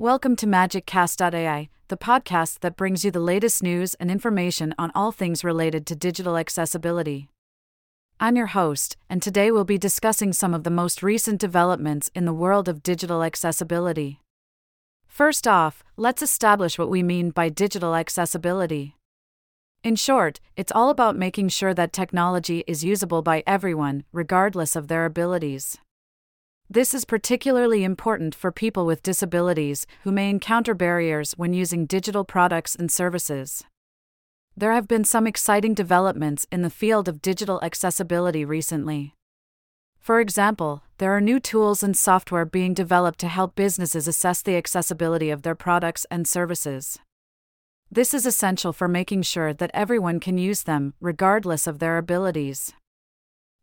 Welcome to MagicCast.ai, the podcast that brings you the latest news and information on all things related to digital accessibility. I'm your host, and today we'll be discussing some of the most recent developments in the world of digital accessibility. First off, let's establish what we mean by digital accessibility. In short, it's all about making sure that technology is usable by everyone, regardless of their abilities. This is particularly important for people with disabilities who may encounter barriers when using digital products and services. There have been some exciting developments in the field of digital accessibility recently. For example, there are new tools and software being developed to help businesses assess the accessibility of their products and services. This is essential for making sure that everyone can use them, regardless of their abilities.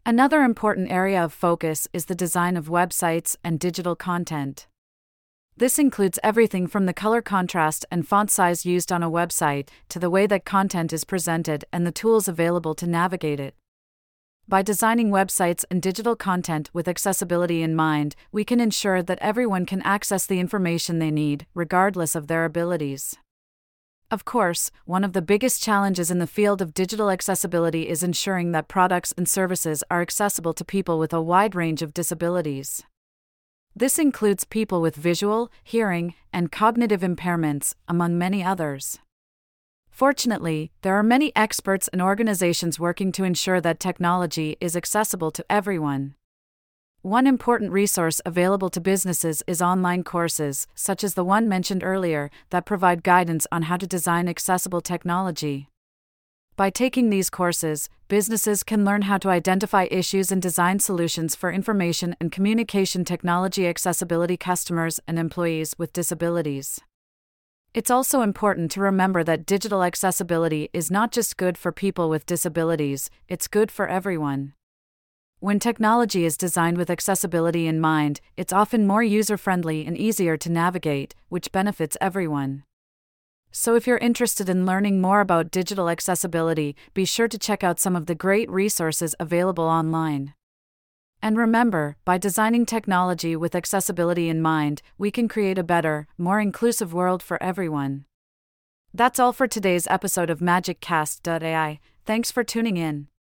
Another important area of focus is the design of websites and digital content. This includes everything from the color contrast and font size used on a website to the way that content is presented and the tools available to navigate it. By designing websites and digital content with accessibility in mind, we can ensure that everyone can access the information they need, regardless of their abilities. Of course, one of the biggest challenges in the field of digital accessibility is ensuring that products and services are accessible to people with a wide range of disabilities. This includes people with visual, hearing, and cognitive impairments, among many others. Fortunately, there are many experts and organizations working to ensure that technology is accessible to everyone. One important resource available to businesses is online courses, such as the one mentioned earlier, that provide guidance on how to design accessible technology. By taking these courses, businesses can learn how to identify issues and design solutions for information and communication technology accessibility customers and employees with disabilities. It's also important to remember that digital accessibility is not just good for people with disabilities, it's good for everyone. When technology is designed with accessibility in mind, it's often more user friendly and easier to navigate, which benefits everyone. So, if you're interested in learning more about digital accessibility, be sure to check out some of the great resources available online. And remember, by designing technology with accessibility in mind, we can create a better, more inclusive world for everyone. That's all for today's episode of MagicCast.ai. Thanks for tuning in.